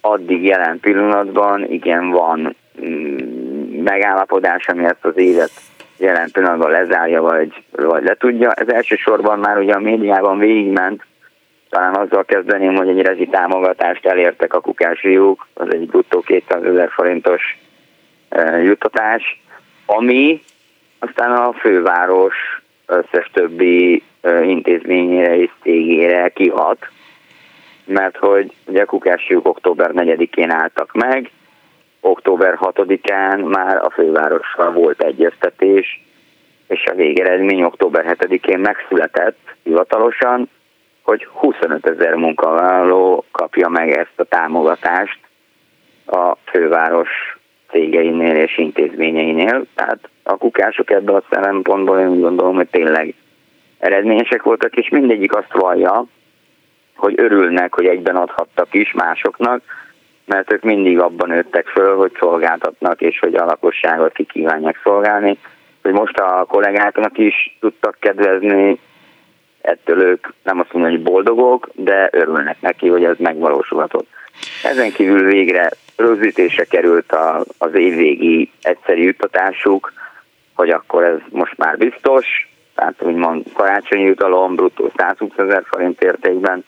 Addig jelen pillanatban igen van megállapodás, ami ezt az évet jelen pillanatban lezárja, vagy, vagy letudja. Ez elsősorban már ugye a médiában végigment, talán azzal kezdeném, hogy egy rezi támogatást elértek a kukásiuk, az egy bruttó 200 ezer forintos juttatás, ami aztán a főváros összes többi intézményére és cégére kihat, mert hogy ugye a kukásiuk október 4-én álltak meg, október 6-án már a fővárossal volt egyeztetés, és a végeredmény október 7-én megszületett hivatalosan, hogy 25 ezer munkavállaló kapja meg ezt a támogatást a főváros cégeinél és intézményeinél. Tehát a kukások ebből a szempontból én gondolom, hogy tényleg eredményesek voltak, és mindegyik azt vallja, hogy örülnek, hogy egyben adhattak is másoknak, mert ők mindig abban nőttek föl, hogy szolgáltatnak, és hogy a lakosságot ki kívánják szolgálni. Hogy most a kollégáknak is tudtak kedvezni, ettől ők nem azt mondom, hogy boldogok, de örülnek neki, hogy ez megvalósulhatott. Ezen kívül végre rögzítése került a, az évvégi egyszerű juttatásuk, hogy akkor ez most már biztos, tehát úgymond karácsonyi jutalom, bruttó 120 ezer forint értékben,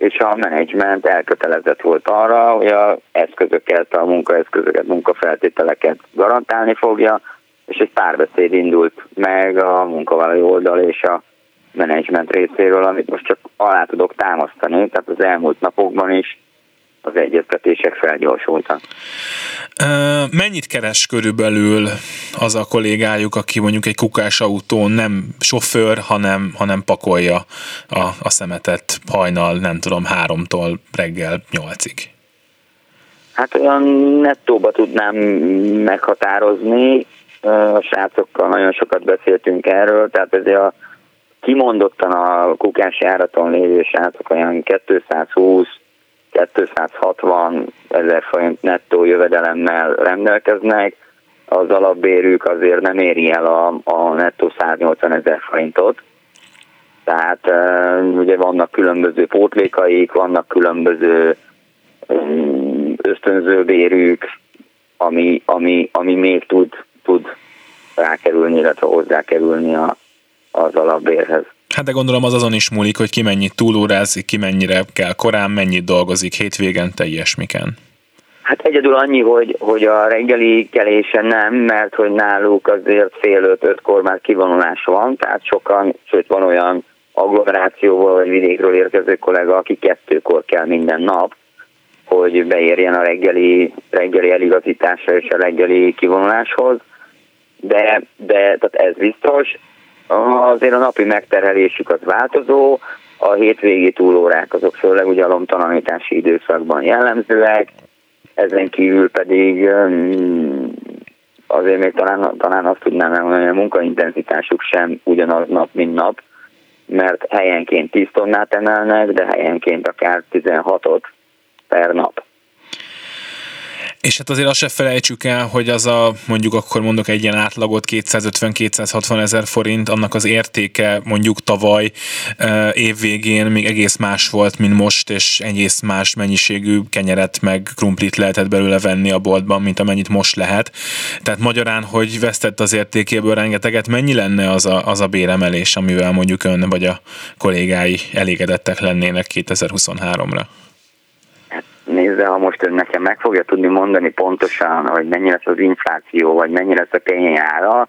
és a menedzsment elkötelezett volt arra, hogy a eszközöket, a munkaeszközöket, munkafeltételeket garantálni fogja, és egy párbeszéd indult meg a munkavállaló oldal és a menedzsment részéről, amit most csak alá tudok támasztani, tehát az elmúlt napokban is az egyeztetések felgyorsultak. Mennyit keres körülbelül az a kollégájuk, aki mondjuk egy kukás autón nem sofőr, hanem, hanem pakolja a, a szemetet hajnal, nem tudom, háromtól reggel nyolcig? Hát olyan nettóba tudnám meghatározni, a srácokkal nagyon sokat beszéltünk erről, tehát ez a kimondottan a kukás járaton lévő srácok olyan 220 260 ezer forint nettó jövedelemmel rendelkeznek, az alapbérük azért nem éri el a, a nettó 180 ezer forintot. Tehát ugye vannak különböző pótlékaik, vannak különböző um, ösztönzőbérük, ami, ami, ami még tud, tud rákerülni, illetve hozzákerülni a, az alapbérhez. Hát de gondolom az azon is múlik, hogy ki mennyit túlórázik, ki mennyire kell korán, mennyit dolgozik hétvégente, ilyesmiken. Hát egyedül annyi, hogy, hogy a reggeli kelése nem, mert hogy náluk azért fél öt-ötkor már kivonulás van, tehát sokan, sőt van olyan agglomerációból vagy vidékről érkező kollega, aki kettőkor kell minden nap, hogy beérjen a reggeli, reggeli eligazításra és a reggeli kivonuláshoz. De, de tehát ez biztos, azért a napi megterhelésük az változó, a hétvégi túlórák azok főleg ugye a lomtalanítási időszakban jellemzőek, ezen kívül pedig azért még talán, talán azt tudnám elmondani, hogy a munkaintenzitásuk sem ugyanaz nap, mint nap, mert helyenként 10 tonnát emelnek, de helyenként akár 16-ot per nap. És hát azért azt se felejtsük el, hogy az a mondjuk akkor mondok egy ilyen átlagot 250-260 ezer forint, annak az értéke mondjuk tavaly év végén még egész más volt, mint most, és egész más mennyiségű kenyeret meg krumplit lehetett belőle venni a boltban, mint amennyit most lehet. Tehát magyarán, hogy vesztett az értékéből rengeteget, mennyi lenne az a, az a béremelés, amivel mondjuk ön vagy a kollégái elégedettek lennének 2023-ra? Nézze, ha most ön nekem meg fogja tudni mondani pontosan, hogy mennyi lesz az infláció, vagy mennyi lesz a kenyér ára,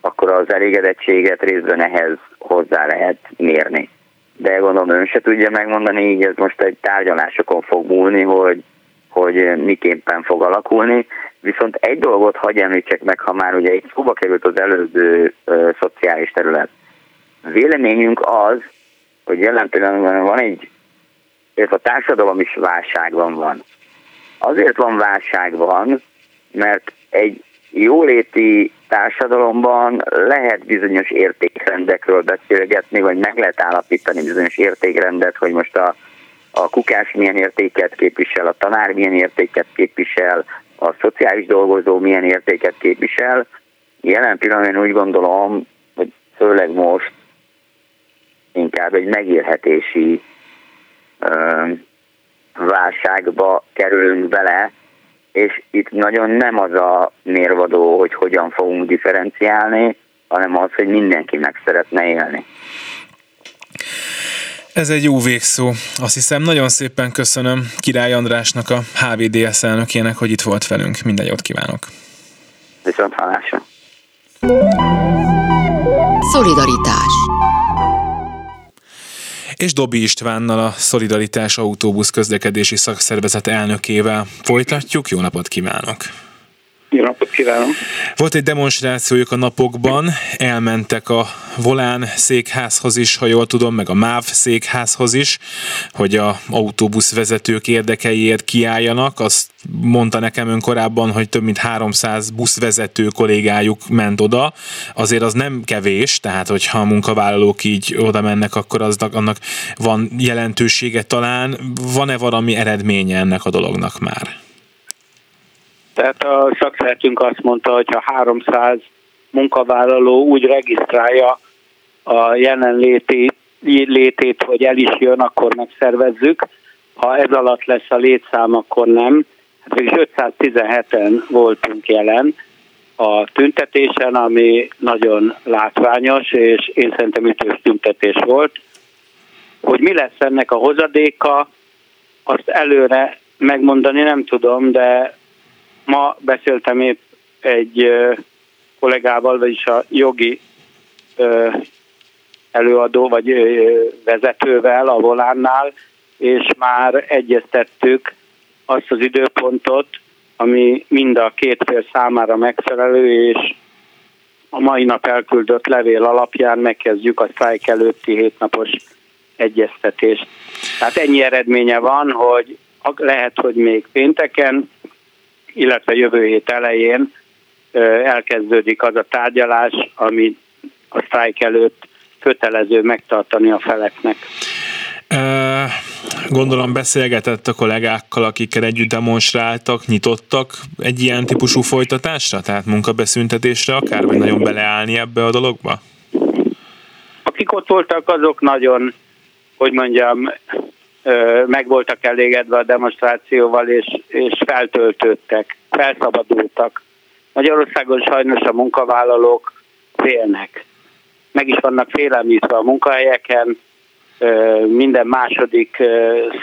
akkor az elégedettséget részben ehhez hozzá lehet mérni. De gondolom ön se tudja megmondani, így ez most egy tárgyalásokon fog múlni, hogy, hogy miképpen fog alakulni. Viszont egy dolgot hagyj említsek meg, ha már ugye itt szóba került az előző ö, szociális terület. Véleményünk az, hogy jelen pillanatban van egy, ez a társadalom is válságban van. Azért van válságban, mert egy jóléti társadalomban lehet bizonyos értékrendekről beszélgetni, vagy meg lehet állapítani bizonyos értékrendet, hogy most a, a kukás milyen értéket képvisel, a tanár milyen értéket képvisel, a szociális dolgozó milyen értéket képvisel. Jelen pillanatban úgy gondolom, hogy főleg most inkább egy megélhetési válságba kerülünk bele, és itt nagyon nem az a mérvadó, hogy hogyan fogunk differenciálni, hanem az, hogy mindenki meg szeretne élni. Ez egy jó végszó. Azt hiszem, nagyon szépen köszönöm Király Andrásnak, a HVDS elnökének, hogy itt volt velünk. Minden jót kívánok! Viszont hallásra! Szolidaritás és Dobi Istvánnal a Szolidaritás Autóbusz közlekedési szakszervezet elnökével folytatjuk. Jó napot kívánok! Jó napot kívánok! Volt egy demonstrációjuk a napokban, elmentek a Volán székházhoz is, ha jól tudom, meg a MÁV székházhoz is, hogy a autóbusz vezetők érdekeiért kiálljanak. Azt mondta nekem ön korábban, hogy több mint 300 buszvezető kollégájuk ment oda. Azért az nem kevés, tehát hogyha a munkavállalók így oda mennek, akkor aznak, annak van jelentősége talán. Van-e valami eredménye ennek a dolognak már? Tehát a szakszeretünk azt mondta, hogy ha 300 munkavállaló úgy regisztrálja a jelenléti létét, hogy el is jön, akkor megszervezzük. Ha ez alatt lesz a létszám, akkor nem. Hát is 517-en voltunk jelen a tüntetésen, ami nagyon látványos, és én szerintem ütős tüntetés volt. Hogy mi lesz ennek a hozadéka, azt előre megmondani nem tudom, de Ma beszéltem épp egy kollégával, vagyis a jogi előadó vagy vezetővel a volánnál, és már egyeztettük azt az időpontot, ami mind a két fél számára megfelelő, és a mai nap elküldött levél alapján megkezdjük a sztrájk előtti hétnapos egyeztetést. Tehát ennyi eredménye van, hogy lehet, hogy még pénteken, illetve jövő hét elején elkezdődik az a tárgyalás, ami a sztrájk előtt kötelező megtartani a feleknek. Gondolom beszélgetett a kollégákkal, akikkel együtt demonstráltak, nyitottak egy ilyen típusú folytatásra, tehát munkabeszüntetésre akár, vagy nagyon beleállni ebbe a dologba? Akik ott voltak, azok nagyon, hogy mondjam, meg voltak elégedve a demonstrációval, és, és feltöltődtek, felszabadultak. Magyarországon sajnos a munkavállalók félnek. Meg is vannak félelmítve a munkahelyeken, minden második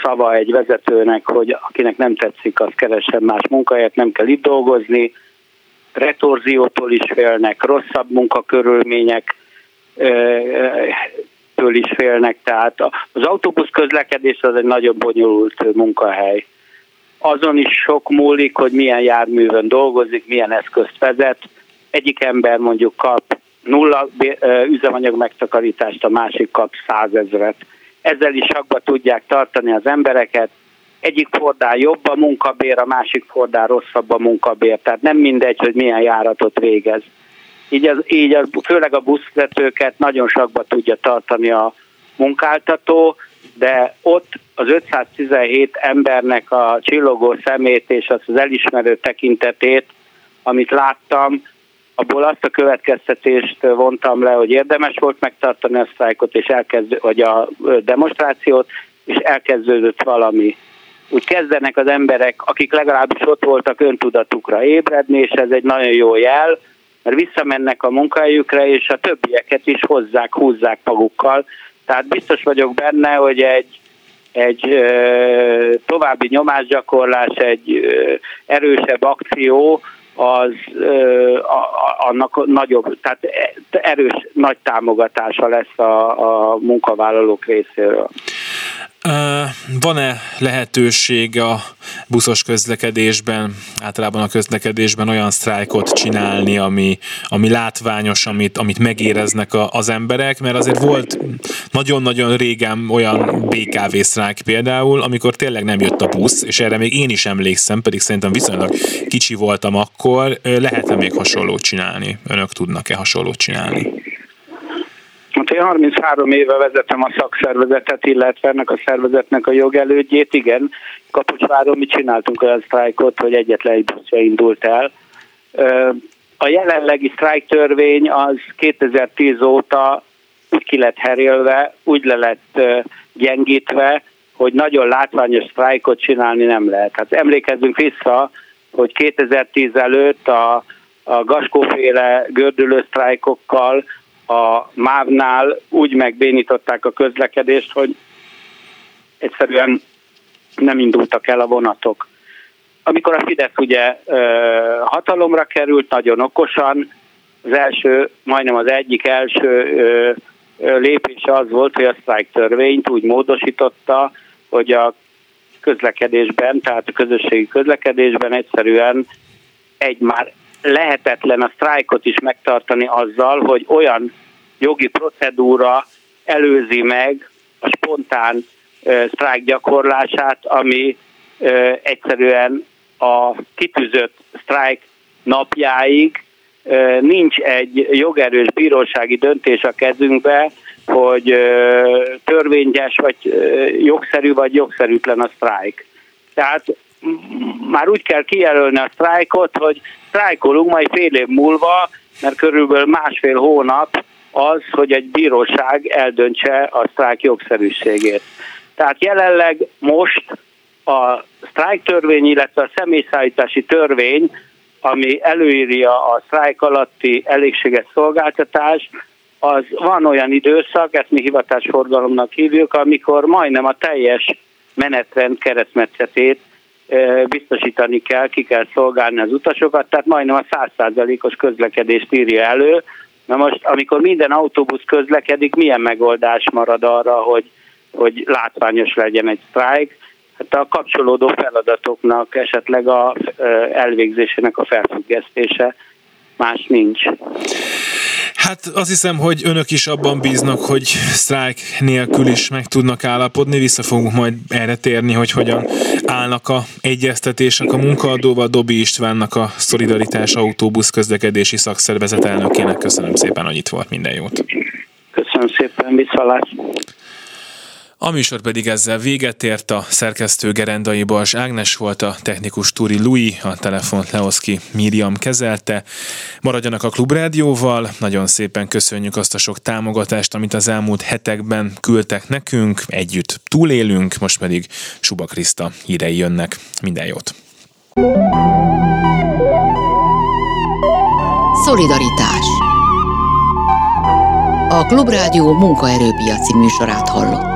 szava egy vezetőnek, hogy akinek nem tetszik, az keressen más munkahelyet, nem kell itt dolgozni, retorziótól is félnek, rosszabb munkakörülmények től is félnek, tehát az autóbusz közlekedés az egy nagyon bonyolult munkahely. Azon is sok múlik, hogy milyen járművön dolgozik, milyen eszközt vezet. Egyik ember mondjuk kap nulla üzemanyag megtakarítást, a másik kap százezret. Ezzel is sakba tudják tartani az embereket. Egyik fordán jobb a munkabér, a másik fordán rosszabb a munkabér. Tehát nem mindegy, hogy milyen járatot végez. Így, az, így az, főleg a buszvezetőket nagyon sakba tudja tartani a munkáltató, de ott az 517 embernek a csillogó szemét és az, az elismerő tekintetét, amit láttam, abból azt a következtetést vontam le, hogy érdemes volt megtartani a sztrájkot, és elkezd, vagy a demonstrációt, és elkezdődött valami. Úgy kezdenek az emberek, akik legalábbis ott voltak öntudatukra ébredni, és ez egy nagyon jó jel, mert visszamennek a munkahelyükre, és a többieket is hozzák, húzzák magukkal. Tehát biztos vagyok benne, hogy egy, egy ö, további nyomásgyakorlás, egy ö, erősebb akció az ö, a, annak nagyobb, tehát erős nagy támogatása lesz a, a munkavállalók részéről. Van-e lehetőség a buszos közlekedésben, általában a közlekedésben olyan sztrájkot csinálni, ami, ami látványos, amit, amit megéreznek a, az emberek? Mert azért volt nagyon-nagyon régen olyan BKV sztrájk például, amikor tényleg nem jött a busz, és erre még én is emlékszem, pedig szerintem viszonylag kicsi voltam akkor. Lehet-e még hasonlót csinálni? Önök tudnak-e hasonlót csinálni? Hát én 33 éve vezetem a szakszervezetet, illetve ennek a szervezetnek a jogelődjét. Igen, Kapocsváron mi csináltunk olyan sztrájkot, hogy egyetlen egy buszja indult el. A jelenlegi sztrájk törvény az 2010 óta úgy ki lett herélve, úgy le lett gyengítve, hogy nagyon látványos sztrájkot csinálni nem lehet. Hát emlékezzünk vissza, hogy 2010 előtt a, a Gaskóféle gördülő sztrájkokkal a MÁV-nál úgy megbénították a közlekedést, hogy egyszerűen nem indultak el a vonatok. Amikor a Fidesz ugye hatalomra került, nagyon okosan, az első, majdnem az egyik első lépés az volt, hogy a sztrájk törvényt úgy módosította, hogy a közlekedésben, tehát a közösségi közlekedésben egyszerűen egy már lehetetlen a sztrájkot is megtartani azzal, hogy olyan jogi procedúra előzi meg a spontán sztrájk gyakorlását, ami egyszerűen a kitűzött sztrájk napjáig nincs egy jogerős bírósági döntés a kezünkbe, hogy törvényes, vagy jogszerű, vagy jogszerűtlen a sztrájk. Tehát már úgy kell kijelölni a sztrájkot, hogy sztrájkolunk majd fél év múlva, mert körülbelül másfél hónap az, hogy egy bíróság eldöntse a sztrájk jogszerűségét. Tehát jelenleg most a sztrájk törvény, illetve a személyszállítási törvény, ami előírja a sztrájk alatti elégséges szolgáltatás, az van olyan időszak, ezt mi hivatásforgalomnak hívjuk, amikor majdnem a teljes menetrend keresztmetszetét biztosítani kell, ki kell szolgálni az utasokat, tehát majdnem a százszázalékos közlekedést írja elő. Na most, amikor minden autóbusz közlekedik, milyen megoldás marad arra, hogy, hogy látványos legyen egy sztrájk? Hát a kapcsolódó feladatoknak esetleg a elvégzésének a felfüggesztése, más nincs. Hát azt hiszem, hogy önök is abban bíznak, hogy sztrájk nélkül is meg tudnak állapodni. Vissza fogunk majd erre térni, hogy hogyan állnak a egyeztetések a munkaadóval. Dobi Istvánnak a Szolidaritás Autóbusz közlekedési szakszervezet elnökének. Köszönöm szépen, hogy itt volt. Minden jót. Köszönöm szépen, viszalás. A műsor pedig ezzel véget ért, a szerkesztő Gerendai Bals Ágnes volt, a technikus Turi Lui, a telefont Leoszki Miriam kezelte. Maradjanak a Klubrádióval, nagyon szépen köszönjük azt a sok támogatást, amit az elmúlt hetekben küldtek nekünk, együtt túlélünk, most pedig Suba Kriszta hírei jönnek. Minden jót! Szolidaritás A Klubrádió munkaerőpiaci műsorát hallott.